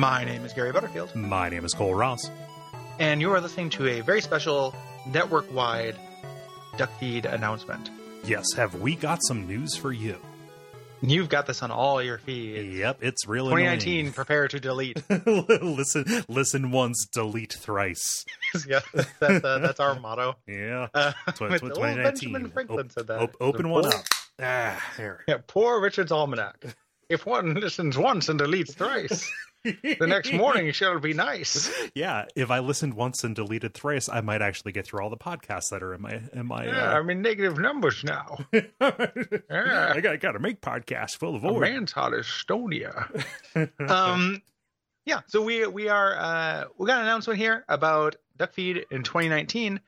My name is Gary Butterfield, My name is Cole Ross. and you are listening to a very special network wide Duckfeed announcement. Yes, have we got some news for you? You've got this on all your feeds. Yep, it's really 2019, prepare to delete. listen, listen once, delete thrice. yeah, that's, uh, that's our motto. Yeah, Uh, Tw- with- tw- 2019. Benjamin Franklin Op- said that. op- open one Poor- up. Ah, there. Yeah, poor Richard's Almanac. If one listens once and deletes thrice, the next morning shall be nice. Yeah, if I listened once and deleted thrice, I might actually get through all the podcasts that are in my in my. Yeah, I'm in negative numbers now. Yeah. I got got to make podcasts full of A void. man's hot Estonia. um, yeah. So we we are uh, we got an announcement here about Duckfeed in 2019,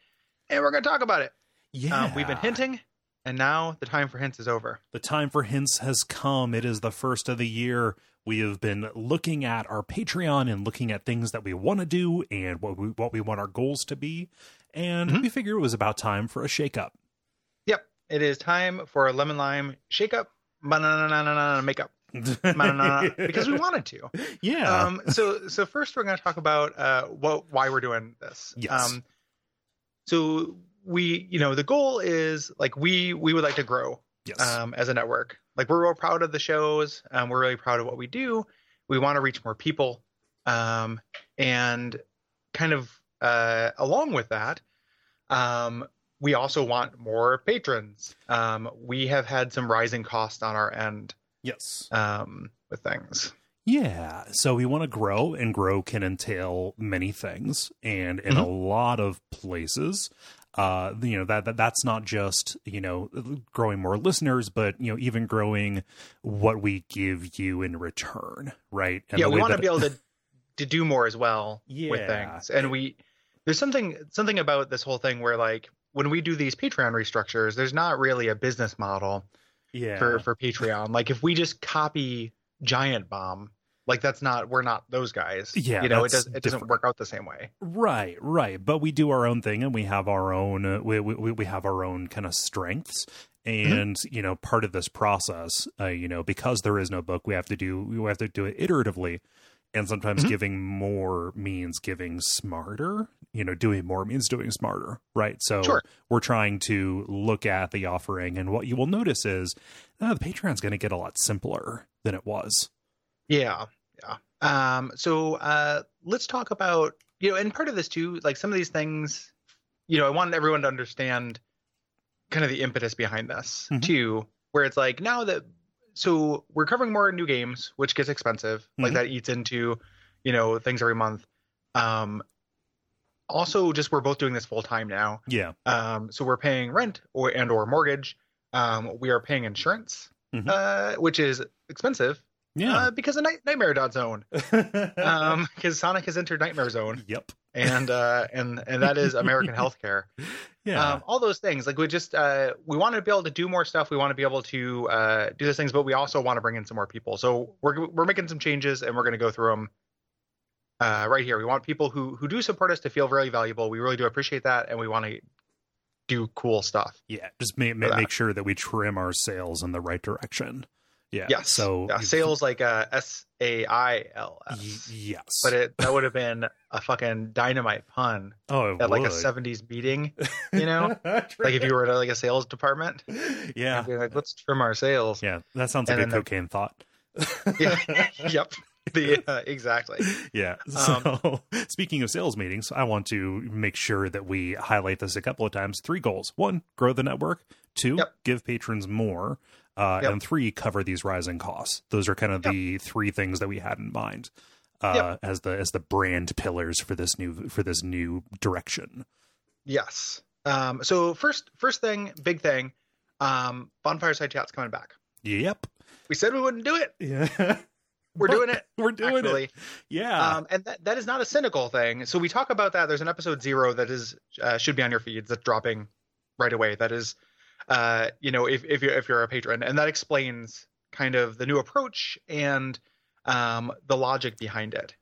and we're going to talk about it. Yeah, Um, we've been hinting, and now the time for hints is over. The time for hints has come. It is the first of the year. We have been looking at our Patreon and looking at things that we want to do and what we what we want our goals to be. And Mhm. we figured it was about time for a shakeup. Yep. It is time for a lemon lime shake up, banana makeup, banana because we wanted to. yeah. um so so first we're going to talk about uh what why we're doing this Yes. um so we you know the goal is like we we would like to grow yes. um as a network like we're real proud of the shows um we're really proud of what we do we want to reach more people um and kind of uh along with that um we also want more patrons um we have had some rising costs on our end yes. um with things Yeah. So we want to grow, and grow can entail many things, and in a lot of places. Uh, you know that, that that's not just you know growing more listeners, but you know even growing what we give you in return, right? And yeah, we want to be able to to do more as well with things. And we there's something something about this whole thing where like when we do these Patreon restructures, there's not really a business model yeah for for Patreon. Like if we just copy Giant Bomb, like that's not we're not those guys. Yeah, you know, it does it doesn't work out the same way. Right, right. But we do our own thing, and we have our own. Uh, we, we we have our own kind of strengths, Mm-hmm. and you know, part of this process, uh, you know, because there is no book, we have to do we have to do it iteratively, and sometimes Mhm. giving more means giving smarter. You know, doing more means doing smarter, right? So Sure. we're trying to look at the offering, and what you will notice is uh, the Patreon's going to get a lot simpler than it was. Yeah, yeah. Um, so uh, let's talk about you know, and part of this too, like some of these things, you know, I want everyone to understand kind of the impetus behind this Mhm. too, where it's like now that so we're covering more new games, which gets expensive, like Mhm. that eats into you know things every month. Um, also, just we're both doing this full time now, Yeah, um, so we're paying rent or and or mortgage. Um, we are paying insurance, Mhm. uh, which is expensive yeah. uh, because of Night- Nightmare Dot Zone. Um, because Sonic has entered Nightmare Zone, yep. and uh, and and that is American healthcare. Yeah. Um, all those things, like we just uh, we want to be able to do more stuff. We want to be able to uh, do those things, but we also want to bring in some more people. So we're we're making some changes, and we're going to go through them. Uh, right here, we want people who who do support us to feel really valuable. We really do appreciate that, and we want to do cool stuff. Yeah, just make make, make sure that we trim our sales in the right direction. Yeah. Yes. So Yeah, sales like uh, S A I L S. yes. But it that would have been a fucking dynamite pun oh, it at like a '70s meeting, you know? like if you were at like a sales department, yeah. like, let's trim our sales. Yeah. That sounds like And a then the- cocaine thought. Yeah. yep. The, uh, exactly. Yeah. Um, So, speaking of sales meetings, I want to make sure that we highlight this a couple of times. Three goals: one, grow the network; two, Yep. give patrons more; uh, Yep. and three, cover these rising costs. Those are kind of Yep. the three things that we had in mind uh, Yep. as the as the brand pillars for this new for this new direction. Yes. Um, so first, first thing, big thing, um, Bonfireside Chat's coming back. Yep. We said we wouldn't do it. Yeah. We're doing it. We're doing actually. it. Yeah. Um, and that, that is not a cynical thing. So we talk about that. There's an episode zero that is uh, should be on your feeds that's dropping right away. That is, uh, you know, if if you're if you're a patron, and that explains kind of the new approach and um, the logic behind it.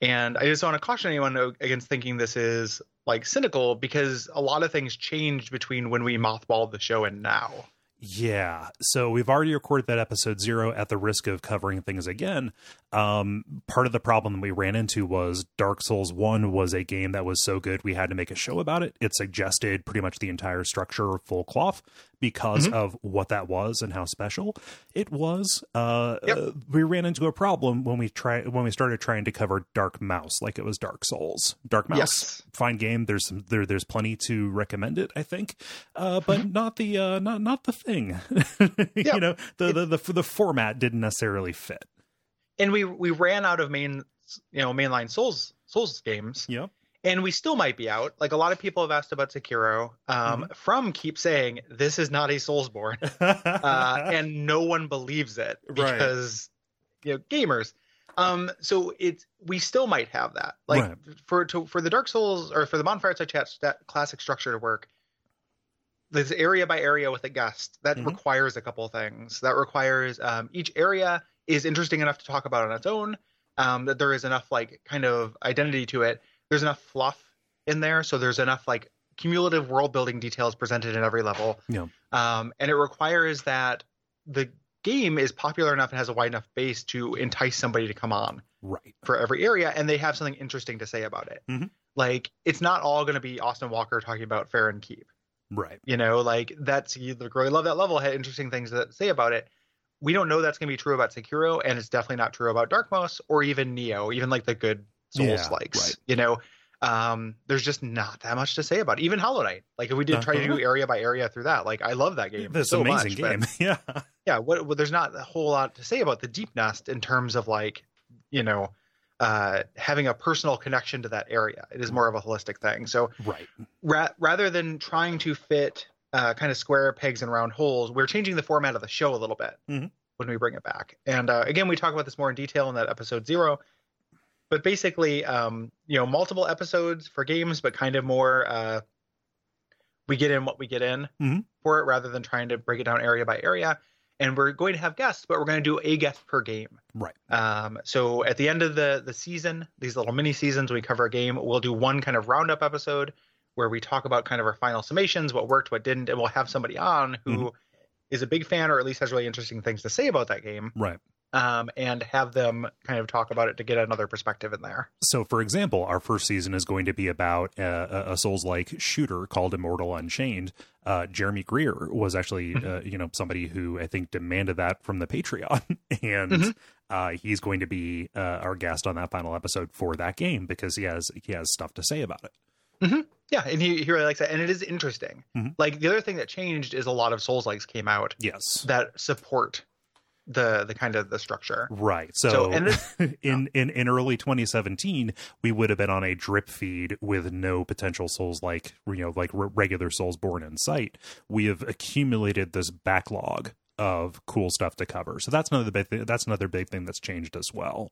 And I just want to caution anyone against thinking this is like cynical because a lot of things changed between when we mothballed the show and now. Yeah. So we've already recorded that episode zero at the risk of covering things again. Um, part of the problem that we ran into was Dark Souls 1 was a game that was so good we had to make a show about it. It suggested pretty much the entire structure full cloth because Mhm. of what that was and how special it was. Uh, Yep. we ran into a problem when we try when we started trying to cover Dark Mouse like it was Dark Souls. Dark Mouse, Yes. fine game. There's some there. There's plenty to recommend it. I think, uh, but not the uh, not not the thing. Yeah. you know, the, the the the format didn't necessarily fit. And we we ran out of main you know mainline Souls Souls games, Yep. And we still might be out. Like a lot of people have asked about Sekiro. Um, From keep saying this is not a Soulsborne, uh, and no one believes it Right. because you know gamers. Um, so it's we still might have that. Like Right. for to for the Dark Souls or for the Bonfireside Chat stat, classic structure to work. There's area by area with a guest that Mhm. requires a couple things. That requires um, each area is interesting enough to talk about on its own. Um, that there is enough like kind of identity to it. There's enough fluff in there, so there's enough like cumulative world building details presented in every level. Yeah. Um, and it requires that the game is popular enough and has a wide enough base to entice somebody to come on right. for every area, and they have something interesting to say about it. Mhm. Like it's not all going to be Austin Walker talking about Farron Keep. Right. You know, like that's you really love that level had interesting things to say about it. We don't know that's going to be true about Sekiro, and it's definitely not true about Darkmost or even Nioh, even like the good Souls Yeah, right. You know, um, there's just not that much to say about it. even Hollow Knight. Like if we did try to Uh-huh. do area by area through that, like I love that game. This so amazing much, game. yeah. yeah what, what there's not a whole lot to say about the Deepnest in terms of like you know uh having a personal connection to that area it is more of a holistic thing so Right. ra- rather than trying to fit uh kind of square pegs and round holes we're changing the format of the show a little bit Mhm. when we bring it back and uh again we talk about this more in detail in that episode zero but basically um you know multiple episodes for games but kind of more uh we get in what we get in Mhm. for it rather than trying to break it down area by area and we're going to have guests but we're going to do a guest per game Right. um, so at the end of the the season these little mini seasons we cover a game we'll do one kind of roundup episode where we talk about kind of our final summations what worked what didn't and we'll have somebody on who is a big fan or at least has really interesting things to say about that game Right. Um, and have them kind of talk about it to get another perspective in there So, for example, our first season is going to be about uh, a, a Souls-like shooter called Immortal Unchained. Uh, Jeremy Greer was actually, Mm-hmm. uh, you know, somebody who I think demanded that from the Patreon, and Mhm. uh, he's going to be uh, our guest on that final episode for that game because he has he has stuff to say about it. yeah and he, he really likes it and it is interesting Mhm. like the other thing that changed is a lot of souls likes came out Yes, that support the the kind of the structure right. So, So, and this- in, in in early 2017, we would have been on a drip feed with no potential souls like you know like re- regular Soulsborne in sight. We have accumulated this backlog of cool stuff to cover. So that's another big thing. That's another big thing that's changed as well.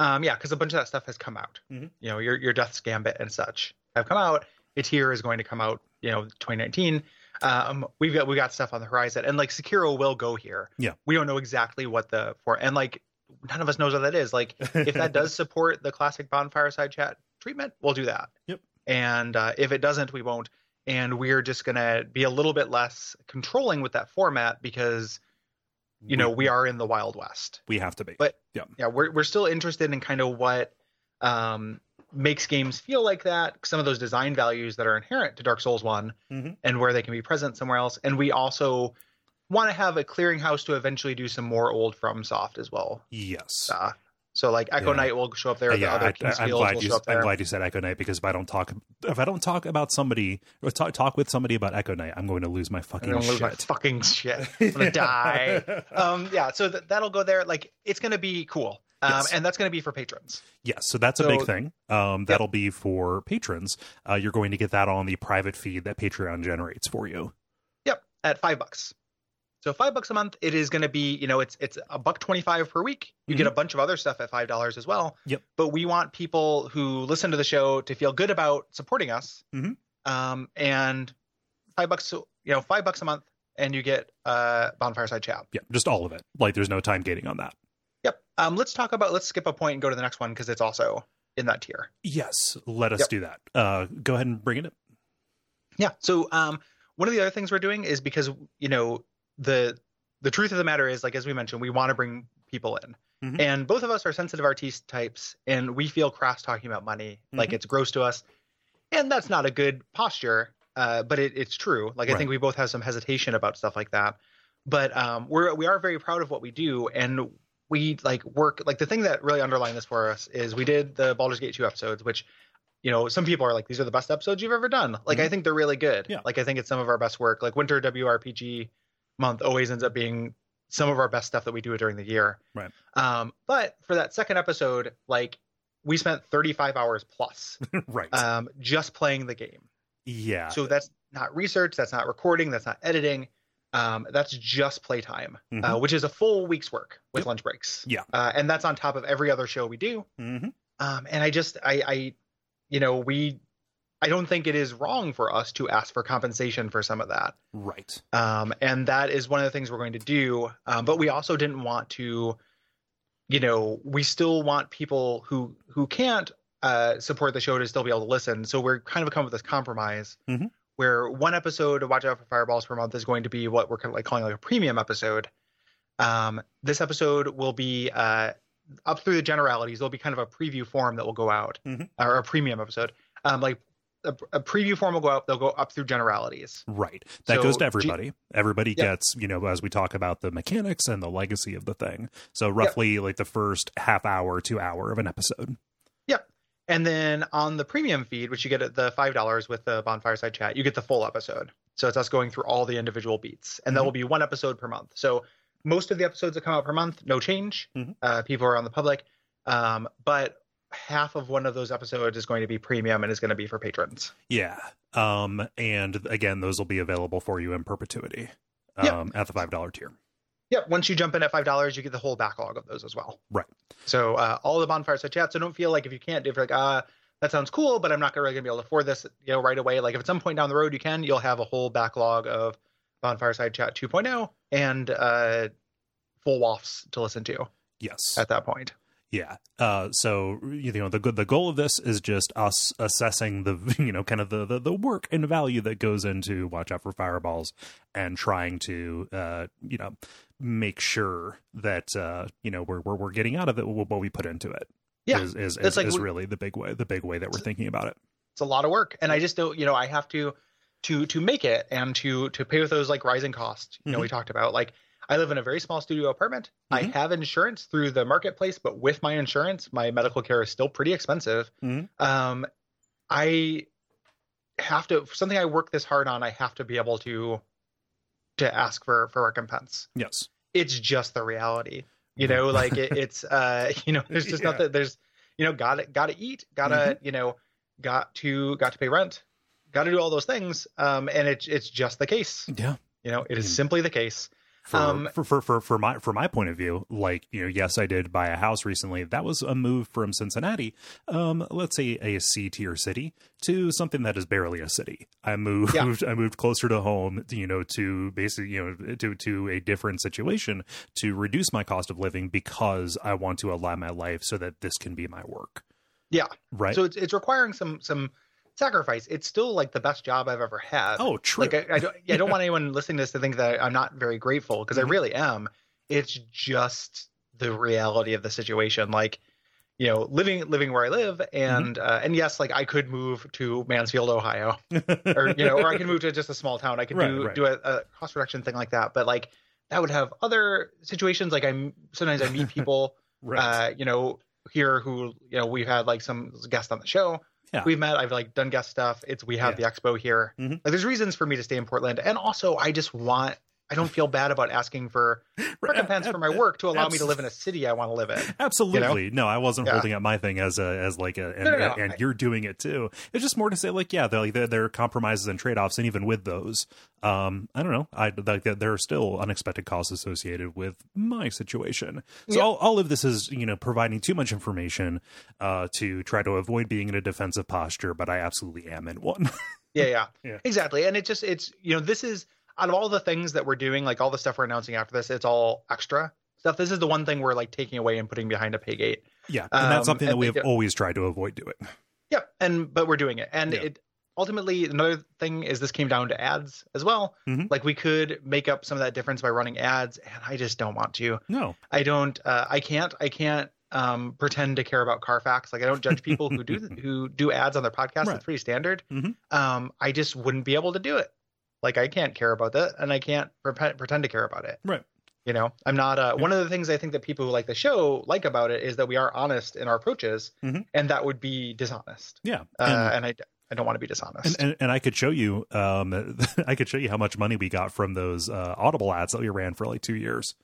Um, yeah, because a bunch of that stuff has come out. Mhm. You know, your your Death's Gambit and such have come out. Eitr is going to come out. You know, 2019. Um, we've got we got stuff on the horizon, and like Sekiro will go here. Yeah. we don't know exactly what the for, and like none of us knows what that is. Like if that does support the classic Bonfireside Chat treatment, we'll do that. Yep. And uh, if it doesn't, we won't. And we're just gonna be a little bit less controlling with that format because you know we are in the Wild West we have to be. But- yeah, yeah we're, we're still interested in kind of what um, makes games feel like that some of those design values that are inherent to dark souls one Mhm. and where they can be present somewhere else and we also want to have a clearinghouse to eventually do some more old FromSoft as well yes. uh, so like echo Yeah. knight will show up there the yeah, other I, am glad will you. show up I'm glad you said Echo Night because if I don't talk, if I don't talk about somebody or talk, talk with somebody about Echo Night, I'm going to lose my I'm fucking gonna lose my fucking shit. I'm gonna die. Um, yeah, so th- that'll go there. Like, it's gonna be cool, um, Yes. and that's gonna be for patrons. Yes, so that's a big thing. Um, that'll be for patrons. Uh, you're going to get that on the private feed that Patreon generates for you. Yep, at five bucks. So five bucks a month, it is going to be, you know, it's it's a buck twenty five per week. You get a bunch of other stuff at five dollars as well. Yep. But we want people who listen to the show to feel good about supporting us. Mhm. Um, and five bucks, you know, five bucks a month, and you get uh Bonfireside Chat. Yeah, just all of it. Like there's no time gating on that. Yep. Um, let's talk about. Let's skip a point and go to the next one because it's also in that tier. Yes, let us Yep. do that. Uh, go ahead and bring it in. Yeah. So um, one of the other things we're doing is because you know the the truth of the matter is like as we mentioned we want to bring people in Mhm. and both of us are sensitive artiste types and we feel crass talking about money like Mhm. it's gross to us and that's not a good posture uh, but it, it's true like i think we both have some hesitation about stuff like that but um, we're we are very proud of what we do and we like work like the thing that really underlined this for us is we did the Baldur's Gate 2 episodes which you know some people are like these are the best episodes you've ever done like i think they're really good Yeah. like i think it's some of our best work like winter wrpg month always ends up being some of our best stuff that we do during the year Right. um but for that second episode like we spent 35 hours plus right. um just playing the game yeah. so that's not research that's not recording that's not editing um, that's just playtime uh, Mhm. which is a full week's work with Yep. lunch breaks Yeah. uh, and that's on top of every other show we do Mhm. um, and i just i i you know we i don't think it is wrong for us to ask for compensation for some of that Right. um, and that is one of the things we're going to do um, but we also didn't want to you know we still want people who who can't uh, support the show to still be able to listen so we're kind of come with this compromise Mhm. Where one episode of watch out for fireballs per month is going to be what we're kind of like calling like a premium episode um, this episode will be uh, up through the generalities there'll be kind of a preview form that will go out Mhm. or a premium episode um, like a, a preview form will go out they'll go up through generalities Right. That So, goes to everybody. everybody Yeah. gets, you know, as we talk about the mechanics and the legacy of the thing. So roughly like the first half hour to hour of an episode. And then on the premium feed, which you get at the five dollars with the bonfireside chat, you get the full episode. So it's us going through all the individual beats, and that Mhm. will be one episode per month. So most of the episodes that come out per month, no change. Mhm. Uh, people are on the public, um, but half of one of those episodes is going to be premium and is going to be for patrons. Yeah. Um and again those will be available for you in perpetuity. Yep. Um at the $5 tier. Yep. Once you jump in at five dollars, you get the whole backlog of those as well. Right. So uh, all the bonfireside chat. So don't feel like if you can't, if you're like, ah, that sounds cool, but I'm not really gonna be able to afford this, you know, right away. Like if at some point down the road you can, you'll have a whole backlog of bonfireside chat 2.0 and uh, full wafts to listen to Yes. at that point. Yeah. Uh, so you know the good, the goal of this is just us assessing the you know kind of the, the the work and value that goes into watch out for fireballs and trying to uh, you know make sure that uh, you know we're, we're we're getting out of it what we put into it. Yeah. is is, is, like is really the big way the big way that we're thinking about it. It's a lot of work, and I just don't, you know, I have to to to make it and to to pay with those like rising costs. You know, Mhm. we talked about like I live in a very small studio apartment. I Mhm. have insurance through the marketplace, but with my insurance, my medical care is still pretty expensive. Mhm. Um, I have to something I work this hard on. I have to be able to to ask for for recompense. Yes. It's just the reality, you know. Like it, it's uh, you know, there's just Yeah. nothing. There's you know, gotta gotta eat, gotta you know, got to got to pay rent, got to do all those things. Um, and it's it's just the case. Yeah. You know, it is Mm. simply the case. For, Um, for for for for my for my point of view, like you know, yes, I did buy a house recently. That was a move from Cincinnati, um, let's say a C tier city, to something that is barely a city. I moved Yeah. I moved closer to home, you know, to basically you know to to a different situation to reduce my cost of living because I want to align my life so that this can be my work. Yeah. Right. So it's it's requiring some some sacrifice. It's still like the best job I've ever had. oh, true. like I, I don't I don't want anyone listening to this to think that I'm not very grateful because Mhm. I really am. It's just the reality of the situation. Like, you know, living living where I live, and Mm-hmm. uh, and yes, like I could move to Mansfield, Ohio, or you know, or I could move to just a small town. I could Right, do right. do a, a cost reduction thing like that. But like that would have other situations. Like I'm sometimes I meet people, right. uh, you know, here who you know we've had like some guests on the show. Yeah. We've met. I've like done guest stuff. It's we have the expo here. Mhm. Like there's reasons for me to stay in Portland, and also I just want. I don't feel bad about asking for recompense for my work to allow me to live in a city I want to live in. Absolutely. No, I wasn't Yeah. holding up my thing as a as like a and, No, no, no. and I- you're doing it too. It's just more to say like yeah, they're like there are compromises and trade offs, and even with those, um, I don't know, I like that there are still unexpected costs associated with my situation. So Yeah. all all of this is you know providing too much information uh to try to avoid being in a defensive posture, but I absolutely am in one. Yeah, yeah, Yeah. exactly. And it just it's you know this is out of all the things that we're doing, like all the stuff we're announcing after this, it's all extra stuff. This is the one thing we're like taking away and putting behind a pay gate. yeah, and that's Um, something that we have always tried to avoid doing. Yep. And but we're doing it, and Yeah. it ultimately another thing is this came down to ads as well. Mhm. Like we could make up some of that difference by running ads, and I just don't want to. No. I don't. Uh, I can't. I can't um, pretend to care about Carfax. Like I don't judge people who do who do ads on their podcast. Right. It's pretty standard. Mhm. Um, I just wouldn't be able to do it. Like I can't care about that, and I can't pre- pretend to care about it. Right. You know, I'm not. Uh, One of the things I think that people who like the show like about it is that we are honest in our approaches, Mhm. and that would be dishonest. Yeah. Uh, And- and I, I don't want to be dishonest. and, and, and I could show you, um, I could show you how much money we got from those uh, Audible ads that we ran for like two years.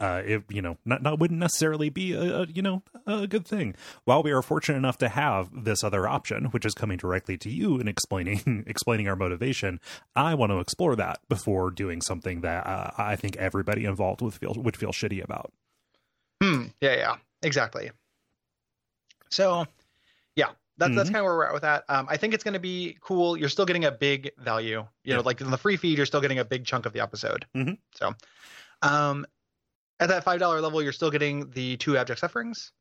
Uh, it you know not, not wouldn't necessarily be a, a you know a good thing. While we are fortunate enough to have this other option, which is coming directly to you and explaining explaining our motivation, I want to explore that before doing something that uh, I think everybody involved would feel would feel shitty about. Hmm. Yeah, yeah, exactly. So, yeah, that's that's Mhm. kind of where we're at with that. Um, I think it's going to be cool. You're still getting a big value. You know, like in the free feed, you're still getting a big chunk of the episode. Mhm. So, um, at that five dollar level, you're still getting the two abject sufferings.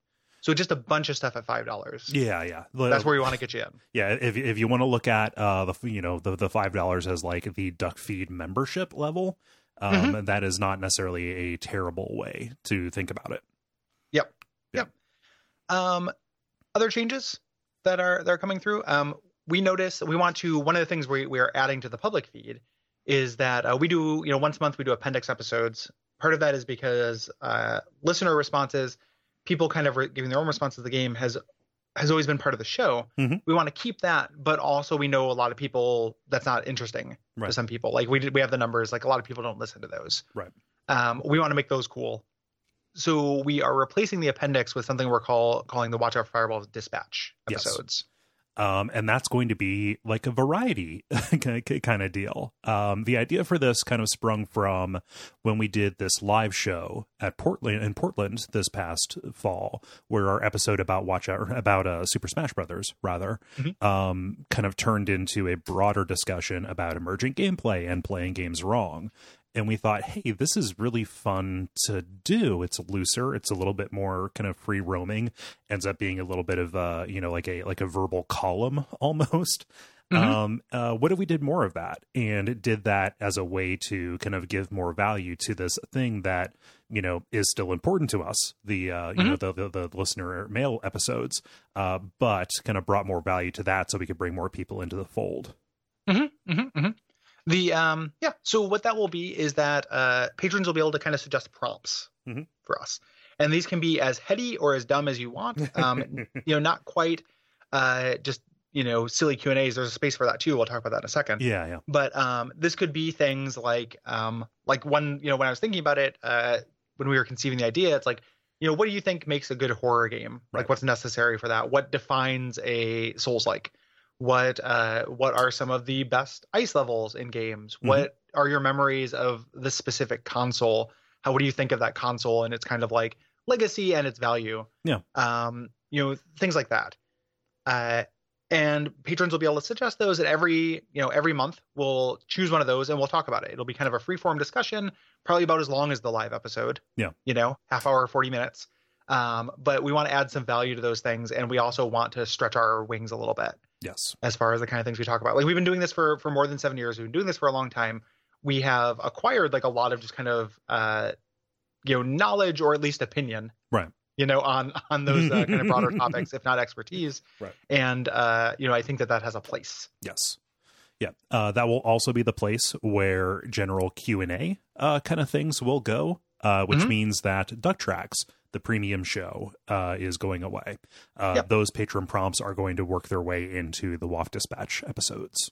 So just a bunch of stuff at five dollars. Yeah, yeah. That's where we want to get you in. Yeah, if if you want to look at uh the you know the the five dollars as like the Duckfeed membership level, um, Mm-hmm. that is not necessarily a terrible way to think about it. Yep. Yeah. Yep. Um, other changes that are that are coming through. Um, we notice we want to. One of the things we we are adding to the public feed is that uh, we do you know once a month we do appendix episodes. Part of that is because uh, listener responses, people kind of re- giving their own responses to the game has has always been part of the show. Mhm. We want to keep that, but also we know a lot of people that's not interesting Right. to some people. Like we did, we have the numbers. Like a lot of people don't listen to those. Right. Um, we want to make those cool. So we are replacing the appendix with something we're call calling the Watch Out for Fireballs dispatch episodes. Um, and that's going to be like a variety kind of deal. Um, the idea for this kind of sprung from when we did this live show at Portland in Portland this past fall, where our episode about watch out about uh, Super Smash Brothers rather Mhm. um, kind of turned into a broader discussion about emergent gameplay and playing games wrong. And we thought, hey, this is really fun to do. It's looser. It's a little bit more kind of free roaming. Ends up being a little bit of uh, you know, like a like a verbal column almost. Mhm. Um, uh, what if we did more of that and did that as a way to kind of give more value to this thing that you know is still important to us, the uh, you know the, the the listener mail episodes, uh, but kind of brought more value to that so we could bring more people into the fold. Mm-hmm, mm-hmm. The um yeah. So what that will be is that uh patrons will be able to kind of suggest prompts Mhm. for us, and these can be as heady or as dumb as you want. Um, you know, not quite uh just you know silly Q and A's. There's a space for that too. We'll talk about that in a second. yeah, yeah, but um, this could be things like um, like one you know when I was thinking about it uh, when we were conceiving the idea, it's like you know what do you think makes a good horror game? Right. Like what's necessary for that? What defines a Souls like? What uh, what are some of the best ice levels in games? Mhm. What are your memories of this specific console? How what do you think of that console and its kind of like legacy and its value? Yeah. Um, you know things like that. Uh, and patrons will be able to suggest those and every you know every month we'll choose one of those and we'll talk about it it'll be kind of a free form discussion probably about as long as the live episode Yeah. you know half hour 40 minutes um, but we want to add some value to those things and we also want to stretch our wings a little bit yes, as far as the kind of things we talk about like we've been doing this for for more than seven years we've been doing this for a long time we have acquired like a lot of just kind of uh you know knowledge or at least opinion Right. you know on on those uh, kind of broader topics if not expertise Right. and uh you know i think that that has a place yes. Yeah, uh, that will also be the place where general Q and A uh, kind of things will go, uh, which Mhm. means that Duck Tracks, the premium show, uh, is going away. Uh, Yep. Those patron prompts are going to work their way into the WOFF Dispatch episodes.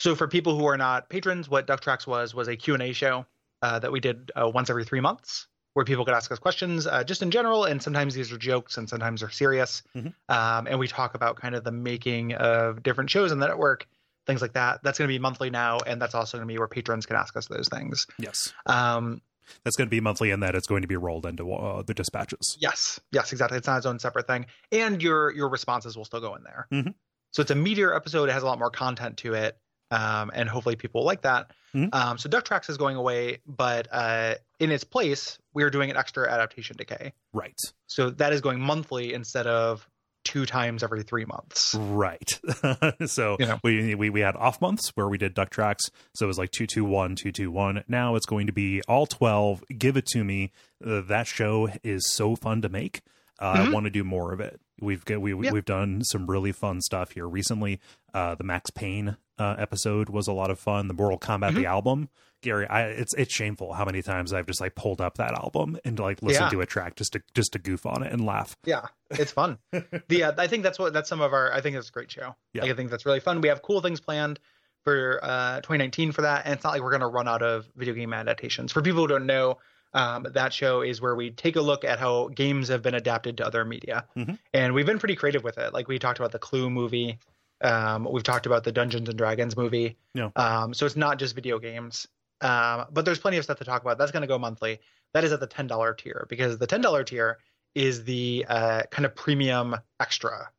so for people who are not patrons what duck tracks was was a q&a show uh, that we did uh, once every three months where people could ask us questions uh, just in general and sometimes these are jokes and sometimes they're serious Mhm. um, and we talk about kind of the making of different shows in the network things like that that's going to be monthly now and that's also going to be where patrons can ask us those things Yes, um, that's going to be monthly, and that it's going to be rolled into uh, the dispatches. Yes, yes, exactly. It's not its own separate thing, and your your responses will still go in there. Mhm. So it's a meatier episode. It has a lot more content to it, um, and hopefully people like that. Mhm. Um, so Duck Tracks is going away, but uh, in its place, we are doing an extra adaptation decay. Right. So that is going monthly instead of two times every three months. Right. so You know. we, we we had off months where we did duck tracks. So it was like two two one two two one. Now it's going to be all twelve. Give it to me. Uh, that show is so fun to make. Uh, I Mhm. want to do more of it. We've got, we Yeah. we've done some really fun stuff here recently. Uh, the Max Payne uh, episode was a lot of fun. The Mortal Kombat the Mhm. album. Gary, I, it's it's shameful how many times I've just like pulled up that album and like listened Yeah. to a track just to just to goof on it and laugh. Yeah, it's fun. the uh, I think that's what that's some of our. I think it's a great show. Yeah. Like, I think that's really fun. We have cool things planned for uh, 2019 for that, and it's not like we're going to run out of video game adaptations. For people who don't know, um, that show is where we take a look at how games have been adapted to other media, Mhm. and we've been pretty creative with it. Like we talked about the Clue movie. Um, we've talked about the Dungeons and Dragons movie. Yeah. Um, so it's not just video games. Um, but there's plenty of stuff to talk about. That's going to go monthly. That is at the $10 tier because the $10 tier is the uh, kind of premium extra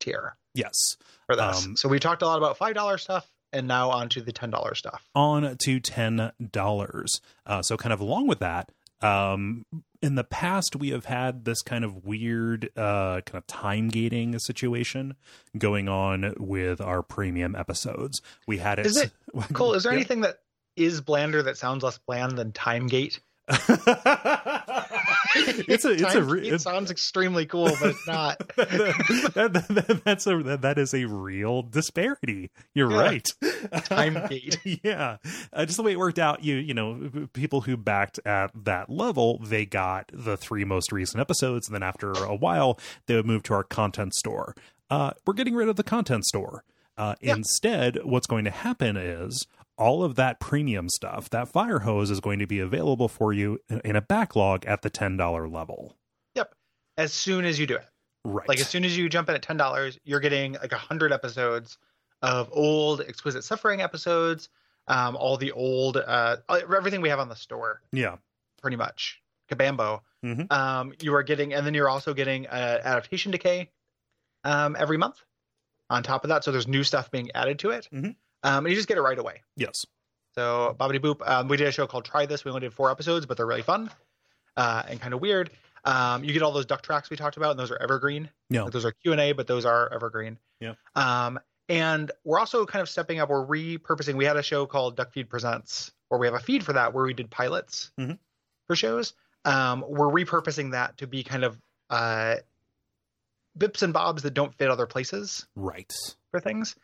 tier Yes. for this. Um, so we talked a lot about $5 stuff and now on to the $10 stuff. on to ten dollars. Uh, so, kind of along with that, um, in the past we have had this kind of weird, uh, kind of time gating situation going on with our premium episodes. We had it. Is it- Cole, is there Yeah. anything that is blander that sounds less bland than Timegate? it's a it's a re- it's, sounds extremely cool, but it's not. that, that- that- that's a that, that is a real disparity. You're Yeah. right. Timegate. yeah, uh, just the way it worked out. You you know, people who backed at that level, they got the three most recent episodes, and then after a while, they would move to our content store. Uh, we're getting rid of the content store. Uh, Yeah. Instead, what's going to happen is all of that premium stuff, that fire hose, is going to be available for you in- a backlog at the ten dollar level. Yep. As soon as you do it. Right. Like as soon as you jump in at ten dollars, you're getting like a hundred episodes of old exquisite suffering episodes, um, all the old uh, everything we have on the store, yeah. pretty much. Kabambo. Mhm. Um, you are getting, and then you're also getting uh, adaptation decay um, every month. On top of that, so there's new stuff being added to it, Mhm. Um, and you just get it right away. Yes. So Bobbity Boop, um, we did a show called Try This. We only did four episodes, but they're really fun uh, and kind of weird. Um, you get all those duck tracks we talked about, and those are evergreen. Yeah. Like, those are Q and A, but those are evergreen. Yeah. Um, and we're also kind of stepping up. We're repurposing. We had a show called Duckfeed Presents, where we have a feed for that, where we did pilots Mhm. for shows. Um, we're repurposing that to be kind of uh, bips and bobs that don't fit other places Right. for things.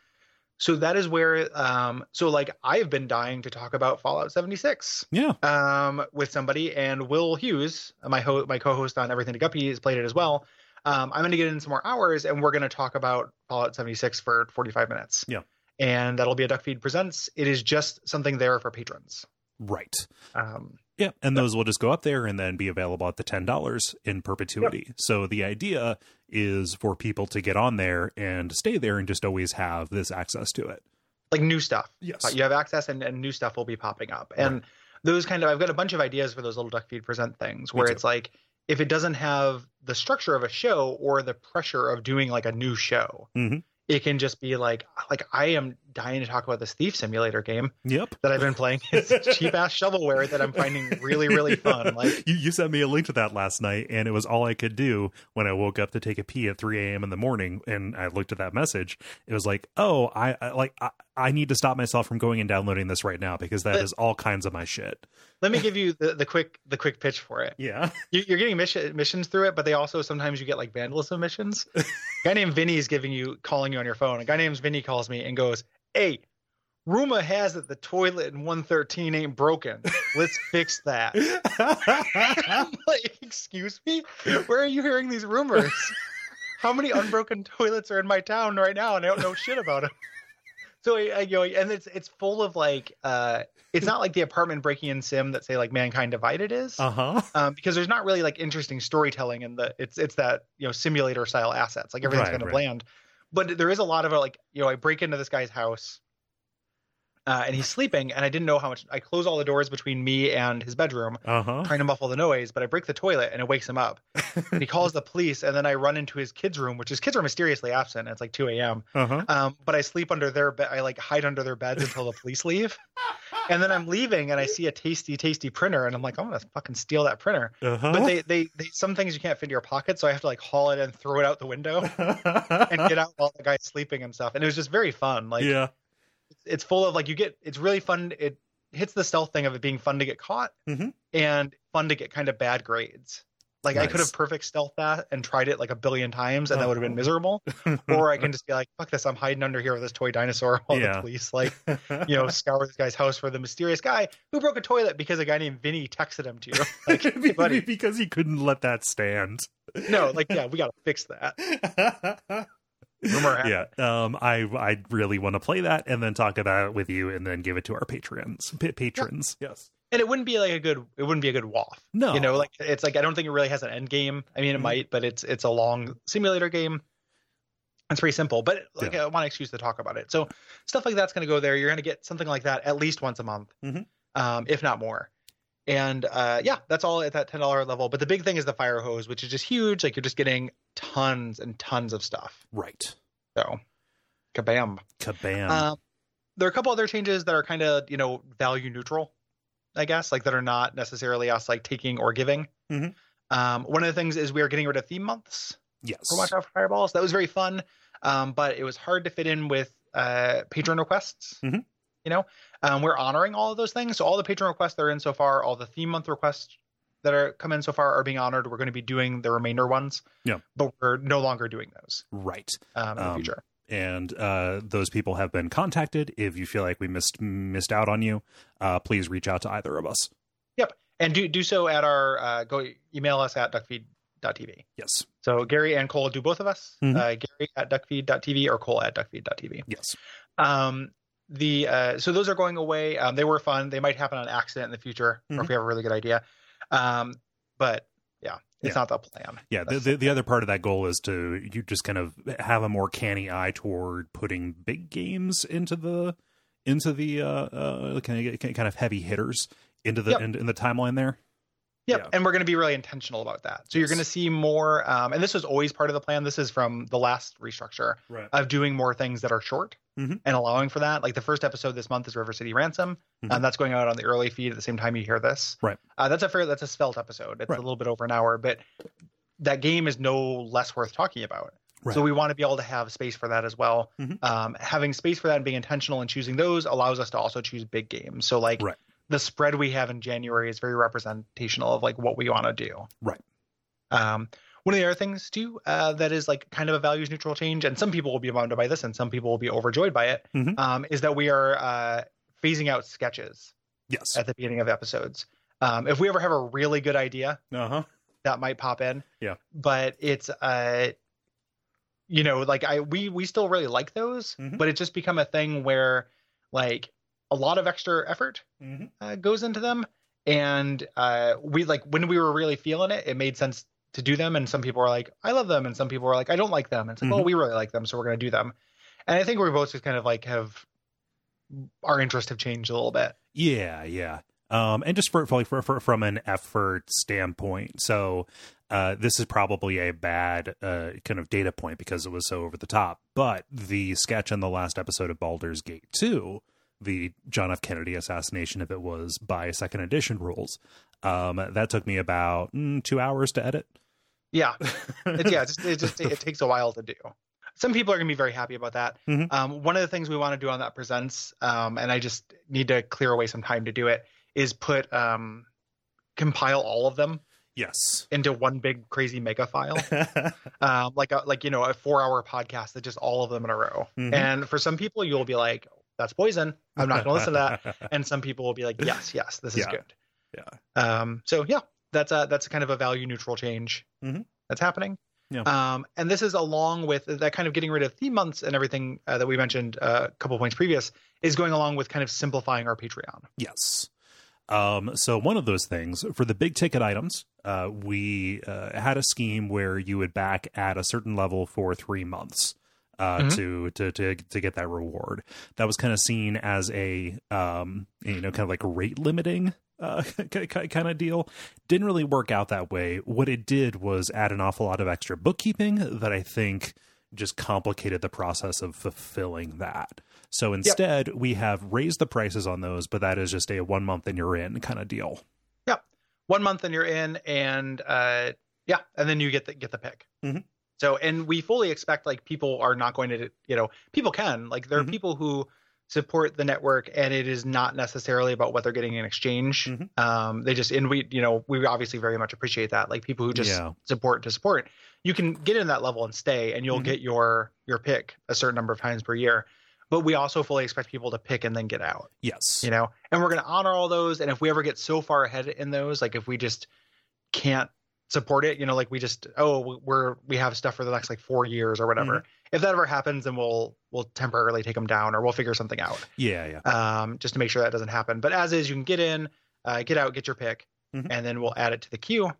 So that is where, um, so like I've been dying to talk about Fallout 76 Yeah. um, with somebody, and Will Hughes, my ho- my co-host on Everything to Guppy, has played it as well. Um, I'm going to get in some more hours, and we're going to talk about Fallout 76 for 45 minutes. Yeah. and that'll be a Duckfeed presents. It is just something there for patrons. Right. Um, Yeah, and those will just go up there and then be available at the ten dollars in perpetuity. So the idea is for people to get on there and stay there and just always have this access to it. like new stuff. Yes. Uh, you have access, and, and new stuff will be popping up. And those kind of, I've got a bunch of ideas for those little Duckfeed present things, where it's like if it doesn't have the structure of a show or the pressure of doing like a new show, Mhm. it can just be like, like I am dying to talk about this Thief Simulator game Yep. that I've been playing. It's cheap ass shovelware that I'm finding really, really fun. Like, you, you sent me a link to that last night, and it was all I could do when I woke up to take a pee at 3 a.m. in the morning. And I looked at that message. It was like, oh, I, I like I, I need to stop myself from going and downloading this right now because that But- is all kinds of my shit. let me give you the, the quick, the quick pitch for it. Yeah. You, you're getting mission, missions through it, but they also sometimes you get like vandalism missions. a guy named Vinny is giving you calling you on your phone. A guy named Vinny calls me and goes, "Hey, rumor has it the toilet in 113 ain't broken. Let's fix that." I'm like, "Excuse me, where are you hearing these rumors? How many unbroken toilets are in my town right now, and I don't know shit about them?" So I, I go, and it's it's full of like, uh, it's not like the apartment breaking in sim that say like Mankind Divided is uh huh. um, because there's not really like interesting storytelling in the it's it's that you know simulator style assets like everything's Right, kind of right. bland but there is a lot of like you know i break into this guy's house uh, and he's sleeping and i didn't know how much i close all the doors between me and his bedroom Uh huh. trying to muffle the noise but i break the toilet and it wakes him up and he calls the police and then i run into his kids room which his kids are mysteriously absent it's like 2 a.m Uh huh. um, but i sleep under their bed i like hide under their beds until the police leave and then I'm leaving and I see a tasty, tasty printer, and I'm like, I'm gonna fucking steal that printer. Uh-huh. But they, they, they, some things you can't fit in your pocket, so I have to like haul it and throw it out the window and get out while the guy's sleeping and stuff. And it was just very fun. Like, yeah. It's full of like you get. It's really fun. It hits the stealth thing of it being fun to get caught Mhm. and fun to get kind of bad grades. Like I could have perfect stealth that and tried it like a billion times, and that would have been Oh. miserable. or I can just be like, "Fuck this! I'm hiding under here with this toy dinosaur." While Yeah. the police like you know, scour this guy's house for the mysterious guy who broke a toilet because a guy named Vinny texted him to. Like, hey, buddy, because he couldn't let that stand. no, like, yeah, we gotta fix that. Rumor has yeah, um, I I really want to play that and then talk about it with you and then give it to our patrons. Pa- patrons, yes. And it wouldn't be like a good. It wouldn't be a good WOFF. No. you know, like it's like I don't think it really has an end game. I mean, it Mhm. might, but it's it's a long simulator game. It's pretty simple, but like I want an excuse to talk about it. So stuff like that's going to go there. You're going to get something like that at least once a month, Mhm. um, if not more. And uh, yeah, that's all at that ten dollar level. But the big thing is the fire hose, which is just huge. Like you're just getting tons and tons of stuff. Right. So, kabam. Kabam. Um, there are a couple other changes that are kind of you know value neutral, I guess, like that are not necessarily us like taking or giving. Mhm. Um, one of the things is we are getting rid of theme months yes. for Watch Out for Fireballs. That was very fun, um, but it was hard to fit in with uh, patron requests. Mhm. You know, um, we're honoring all of those things. So all the patron requests that are in so far, all the theme month requests that are come in so far are being honored. We're going to be doing the remainder ones. Yeah. but we're no longer doing those Right. um, in the Um, future. and uh, those people have been contacted. If you feel like we missed missed out on you, uh, please reach out to either of us. Yep. And do do so at our uh, go email us at duckfeed.tv. Yes, So Gary and Cole do both of us. Mhm. Uh, Gary at duckfeed.tv or Cole at duckfeed.tv. yes, Um, the uh, so those are going away. Um, they were fun. They might happen on accident in the future, or Mhm. if we have a really good idea. Um, but yeah, it's Yeah. not the plan. yeah. The, the the other part of that goal is to you just kind of have a more canny eye toward putting big games into the into the uh, uh kind of kind of heavy hitters into the Yep. in, in the timeline there. Yep. Yeah. And we're going to be really intentional about that. So you're going to see more. Um, and this was always part of the plan. This is from the last restructure. Right. of doing more things that are short Mhm. and allowing for that. Like the first episode this month is River City Ransom, Mhm. and that's going out on the early feed at the same time you hear this. Right. Uh, that's a fair. That's a svelte episode. It's Right. a little bit over an hour, but that game is no less worth talking about. Right. So we want to be able to have space for that as well. Mhm. Um, having space for that and being intentional and choosing those allows us to also choose big games. So like Right. The spread we have in January is very representational of like what we want to do. Right. Um, one of the other things too uh, that is like kind of a values neutral change, and some people will be bummed by this, and some people will be overjoyed by it, Mhm. um, is that we are uh, phasing out sketches Yes. at the beginning of episodes. Um, if we ever have a really good idea, Uh huh. that might pop in. Yeah. But it's uh you know, like I we we still really like those, Mhm. but it's just become a thing where like a lot of extra effort Mm-hmm. uh, goes into them and uh we like when we were really feeling it, it made sense to do them and some people were like I love them and some people were like I don't like them. And it's like, Mhm. well, we really like them, so we're going to do them. And I think we both just kind of like have our interest have changed a little bit. Yeah, yeah. Um, and just for, for like for, for from an effort standpoint, so uh, this is probably a bad uh, kind of data point because it was so over the top. But the sketch in the last episode of Baldur's Gate two, the John F. Kennedy assassination, if it was by second edition rules, um, that took me about mm, two hours to edit. Yeah. It's, yeah, it just, it just it takes a while to do. Some people are going to be very happy about that. Mhm. Um, one of the things we want to do on that presents, um, and I just need to clear away some time to do it, is put um, compile all of them yes. into one big crazy mega file, um, like a like you know a four hour podcast that just all of them in a row. Mhm. And for some people, you'll be like, "That's poison. I'm not going to listen to that." And some people will be like, "Yes, yes, this is Yeah. good." Yeah. Um, so yeah, that's a that's kind of a value neutral change Mhm. that's happening. Yeah. Um, and this is along with that kind of getting rid of theme months and everything uh, that we mentioned uh, a couple points previous is going along with kind of simplifying our Patreon. Yes. Um, so one of those things for the big ticket items, uh, we uh, had a scheme where you would back at a certain level for three months uh, Mhm. to, to to to get that reward. That was kind of seen as a um, you know kind of like rate limiting uh, kind of deal. Didn't really work out that way. What it did was add an awful lot of extra bookkeeping that I think just complicated the process of fulfilling that. So instead, yep. we have raised the prices on those, but that is just a one month and you're in kind of deal. Yep, one month and you're in, and uh, yeah, and then you get the get the pick. Mm-hmm. So, and we fully expect like people are not going to, you know, people can like there are mm-hmm. people who support the network and it is not necessarily about what they're getting in exchange mm-hmm. um, they just and we you know we obviously very much appreciate that like people who just yeah. support to support you can get in that level and stay and you'll mm-hmm. get your your pick a certain number of times per year but we also fully expect people to pick and then get out yes you know and we're going to honor all those and if we ever get so far ahead in those like if we just can't support it you know like we just oh we're we have stuff for the next like four years or whatever mm-hmm if that ever happens, then we'll we'll temporarily take them down or we'll figure something out. Yeah, yeah. Um, just to make sure that doesn't happen. But as is, you can get in, uh, get out, get your pick, mm-hmm. and then we'll add it to the queue,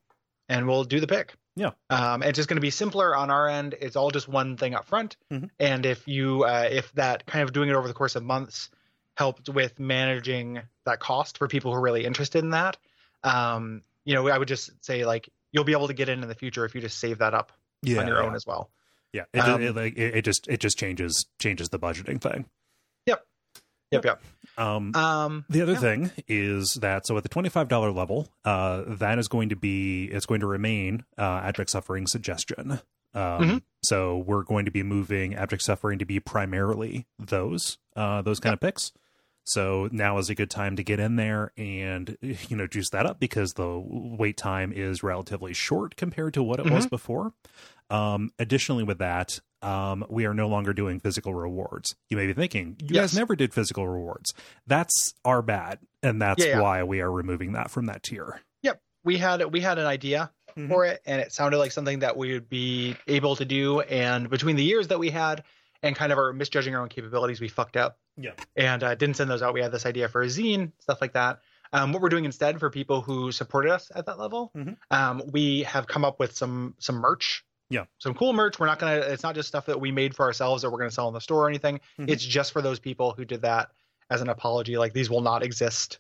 and we'll do the pick. Yeah. Um, it's just going to be simpler on our end. It's all just one thing up front, mm-hmm. and if you uh, if that kind of doing it over the course of months helped with managing that cost for people who are really interested in that, um, you know, I would just say like you'll be able to get in in the future if you just save that up yeah, on your yeah. own as well. Yeah, it, um, it, it, it, just it just changes changes the budgeting thing. Yep. Yep. Yep. Um, um, the other yeah. thing is that so at the twenty five dollar level, uh, that is going to be it's going to remain uh, abject suffering suggestion. Um, mm-hmm. So we're going to be moving abject suffering to be primarily those uh, those kind yep. of picks. So now is a good time to get in there and you know juice that up because the wait time is relatively short compared to what it mm-hmm. was before. Um, additionally, with that, um, we are no longer doing physical rewards. You may be thinking, you yes. guys never did physical rewards. That's our bad, and that's yeah, yeah. why we are removing that from that tier. Yep, we had we had an idea mm-hmm. for it, and it sounded like something that we would be able to do. And between the years that we had and kind of our misjudging our own capabilities, we fucked up. Yeah, and uh, didn't send those out. We had this idea for a zine, stuff like that. Um, what we're doing instead for people who supported us at that level, mm-hmm. um, we have come up with some some merch yeah. Some cool merch. We're not gonna. It's not just stuff that we made for ourselves that we're gonna sell in the store or anything. Mm-hmm. It's just for those people who did that as an apology. Like these will not exist.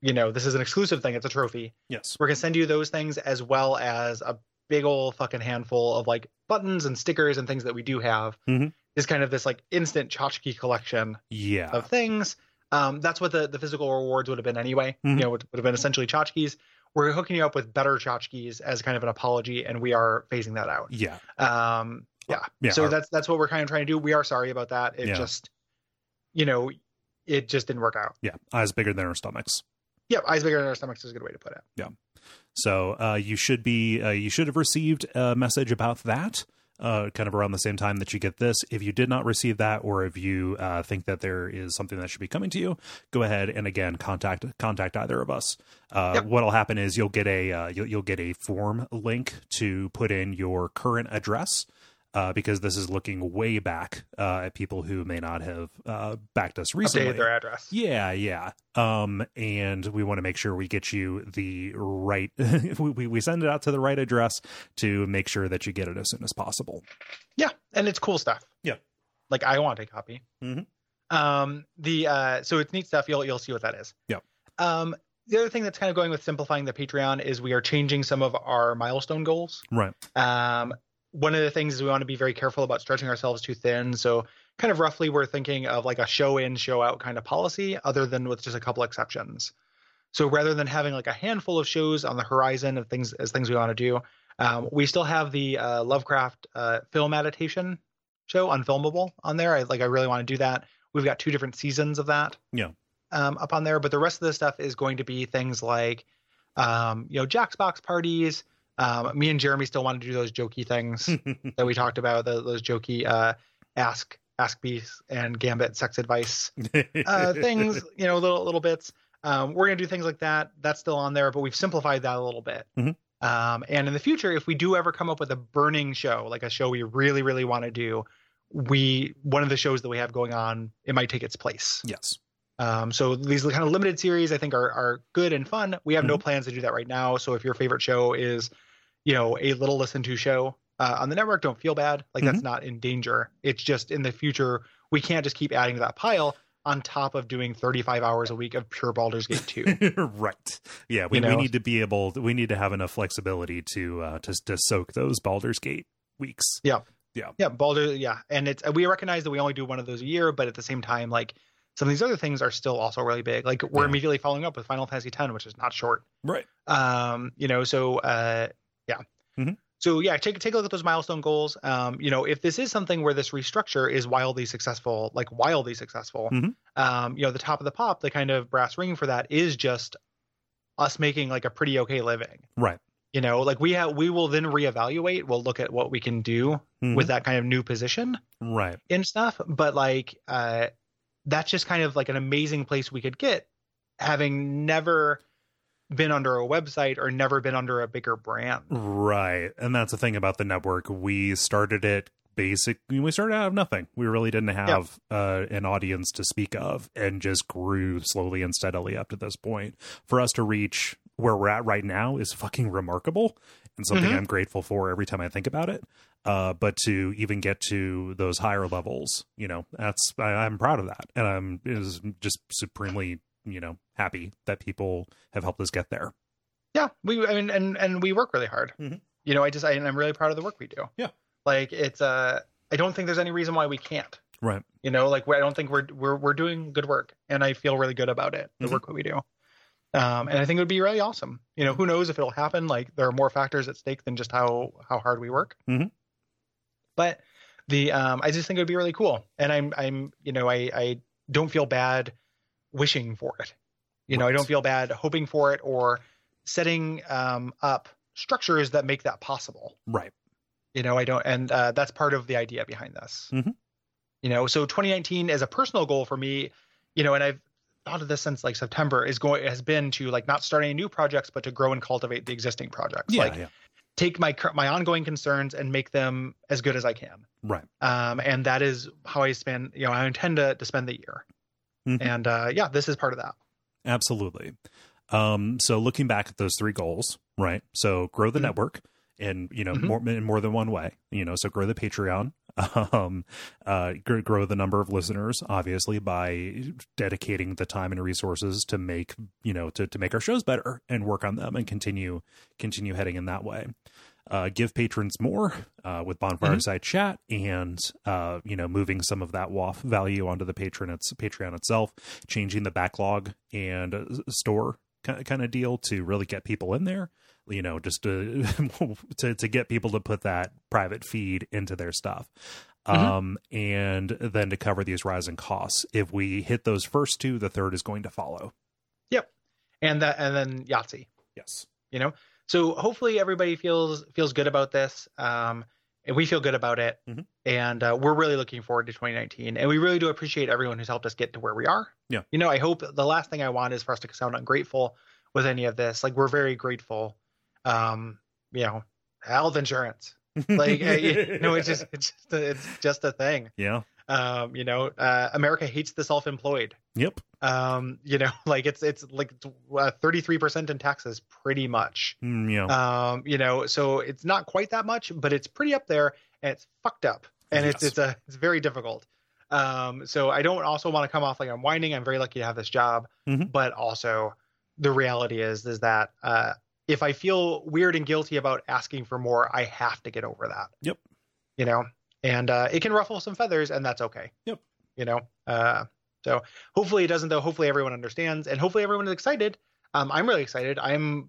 You know, this is an exclusive thing. It's a trophy. Yes. We're gonna send you those things as well as a big old fucking handful of like buttons and stickers and things that we do have. Mm-hmm. Is kind of this like instant tchotchke collection. Yeah. Of things. Um, that's what the, the physical rewards would have been anyway. Mm-hmm. You know, would, would have been essentially tchotchkes we're hooking you up with better tchotchkes as kind of an apology, and we are phasing that out. Yeah. Um. Yeah. yeah so our, that's that's what we're kind of trying to do. We are sorry about that. It yeah. just, you know, it just didn't work out. Yeah. Eyes bigger than our stomachs. Yeah. Eyes bigger than our stomachs is a good way to put it. Yeah. So uh, you should be uh, you should have received a message about that uh, kind of around the same time that you get this. If you did not receive that, or if you uh, think that there is something that should be coming to you, go ahead and again contact contact either of us. Uh, yep. What'll happen is you'll get a uh, you'll, you'll get a form link to put in your current address uh, because this is looking way back uh, at people who may not have uh, backed us recently. Updated their address. Yeah, yeah. Um, and we want to make sure we get you the right. we we send it out to the right address to make sure that you get it as soon as possible. Yeah, and it's cool stuff. Yeah, like I want a copy. Mm-hmm. Um, the uh, so it's neat stuff. You'll you'll see what that is. Yeah. Um, the other thing that's kind of going with simplifying the Patreon is we are changing some of our milestone goals. Right. Um, one of the things is we want to be very careful about stretching ourselves too thin. So kind of roughly we're thinking of like a show in, show out kind of policy, other than with just a couple exceptions. So rather than having like a handful of shows on the horizon of things as things we want to do, um, we still have the uh, Lovecraft uh, film adaptation show, Unfilmable, on there. I like I really want to do that. We've got two different seasons of that. Yeah. Um, up on there, but the rest of the stuff is going to be things like, um, you know, Jackbox parties, um, me and Jeremy still want to do those jokey things that we talked about, the, those jokey uh, ask ask beast and gambit sex advice uh, things, you know, little little bits. Um, we're gonna do things like that. That's still on there, but we've simplified that a little bit. Mm-hmm. Um, and in the future, if we do ever come up with a burning show, like a show we really really want to do, we one of the shows that we have going on, it might take its place. Yes. Um, so these kind of limited series, I think, are are good and fun. We have mm-hmm. no plans to do that right now. So if your favorite show is you know a little listen to show uh, on the network don't feel bad like mm-hmm. that's not in danger it's just in the future we can't just keep adding to that pile on top of doing 35 hours a week of pure Baldur's Gate 2. right. Yeah, we, you know? we need to be able we need to have enough flexibility to uh to to soak those Baldur's Gate weeks. Yeah. Yeah. Yeah, Baldur. Yeah, and it's we recognize that we only do one of those a year, but at the same time, like some of these other things are still also really big. Like we're Yeah. immediately following up with Final Fantasy 10, which is not short. Right. Um, you know, so uh, yeah. Mhm. So yeah, take take a look at those milestone goals. Um, you know, if this is something where this restructure is wildly successful, like wildly successful, Mhm. um, you know, the top of the pop, the kind of brass ring for that is just us making like a pretty okay living. Right. You know, like we have, we will then reevaluate. We'll look at what we can do Mhm. with that kind of new position right. and stuff. But like, uh, that's just kind of like an amazing place we could get, having never been under a website or never been under a bigger brand. Right. And that's the thing about the network. We started it basic we started out of nothing. We really didn't have uh, an audience to speak of and just grew slowly and steadily up to this point. For us to reach where we're at right now is fucking remarkable and something Mhm. I'm grateful for every time I think about it. Uh, but to even get to those higher levels, you know, that's I, I'm proud of that, and I'm is just supremely, you know, happy that people have helped us get there. Yeah, we I mean, and and we work really hard. Mhm. You know, I just I, i'm really proud of the work we do. Yeah. like it's uh, I don't think there's any reason why we can't. Right. You know, like I don't think we're we're we're doing good work, and I feel really good about it. The Mhm. work that we do. Um, and I think it would be really awesome. You know, who knows if it'll happen? Like there are more factors at stake than just how how hard we work. Mhm. But the um, I just think it would be really cool, and I'm I'm you know I I don't feel bad wishing for it. You know, I don't feel bad hoping for it or setting um, up structures that make that possible. Right. You know, I don't, and uh, that's part of the idea behind this. Mhm. You know, so 2019 as a personal goal for me, you know, and I've thought of this since like September is going has been to like not start any new projects, but to grow and cultivate the existing projects. Yeah. like yeah. take my my ongoing concerns and make them as good as I can. Right. Um, and that is how I spend. You know, I intend to to spend the year. Mhm. And uh, yeah, this is part of that. Absolutely. Um, so looking back at those three goals, right? So grow the Mhm. network and, you know, Mhm. more in more than one way, you know, so grow the Patreon, um, uh, grow the number of listeners, obviously by dedicating the time and resources to make, you know, to, to make our shows better and work on them and continue, continue heading in that way. Uh, give patrons more uh, with bonfire Mhm. side chat and uh, you know moving some of that WOFF value onto the patron it's Patreon itself, changing the backlog and uh, store kind of deal to really get people in there. You know, just to to to get people to put that private feed into their stuff. Mhm. Um, and then to cover these rising costs. If we hit those first two, the third is going to follow. Yep. And that, and then Yahtzee. Yes. you know so hopefully everybody feels feels good about this um and we feel good about it Mhm. and uh, we're really looking forward to 2019 and we really do appreciate everyone who's helped us get to where we are Yeah. you know i hope the last thing i want is for us to sound ungrateful with any of this like we're very grateful um you know health insurance like uh, you know it's just it's just a, it's just a thing yeah. um you know uh america hates the self-employed Yep. um you know like it's it's like uh, 33% in taxes pretty much Mm, yeah. um you know so it's not quite that much but it's pretty up there and it's fucked up and it's Yes. it's a it's very difficult um so i don't also want to come off like i'm whining i'm very lucky to have this job Mhm. but also the reality is is that uh if i feel weird and guilty about asking for more i have to get over that Yep. you know and uh it can ruffle some feathers and that's okay Yep. you know uh so hopefully it doesn't though hopefully everyone understands and hopefully everyone is excited um i'm really excited i'm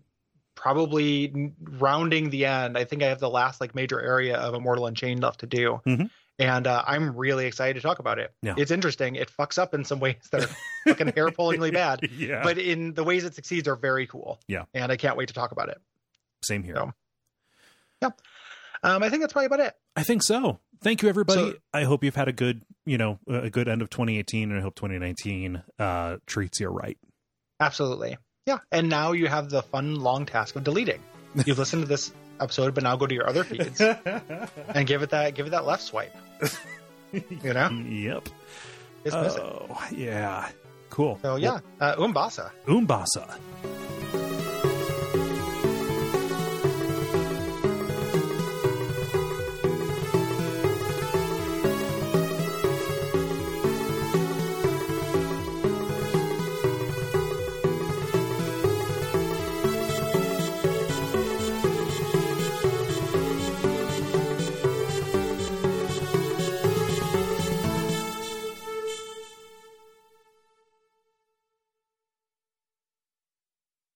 probably rounding the end i think i have the last like major area of Immortal Unchained left to do Mhm. and uh, i'm really excited to talk about it Yeah. it's interesting it fucks up in some ways that are fucking hair pullingly bad yeah. but in the ways it succeeds are very cool Yeah. and i can't wait to talk about it Same here. So- um i think that's probably about it I think so. Thank you, everybody. So- I hope you've had a good, you know, a good end of 2018, and I hope 2019 uh, treats you right. Absolutely. Yeah. And now you have the fun, long task of deleting. You've listened to this episode, but now go to your other feeds and give it that give it that left swipe. You know? Yep. Dismiss it. Oh, yeah. Cool. So yeah, uh, Umbasa. Umbasa.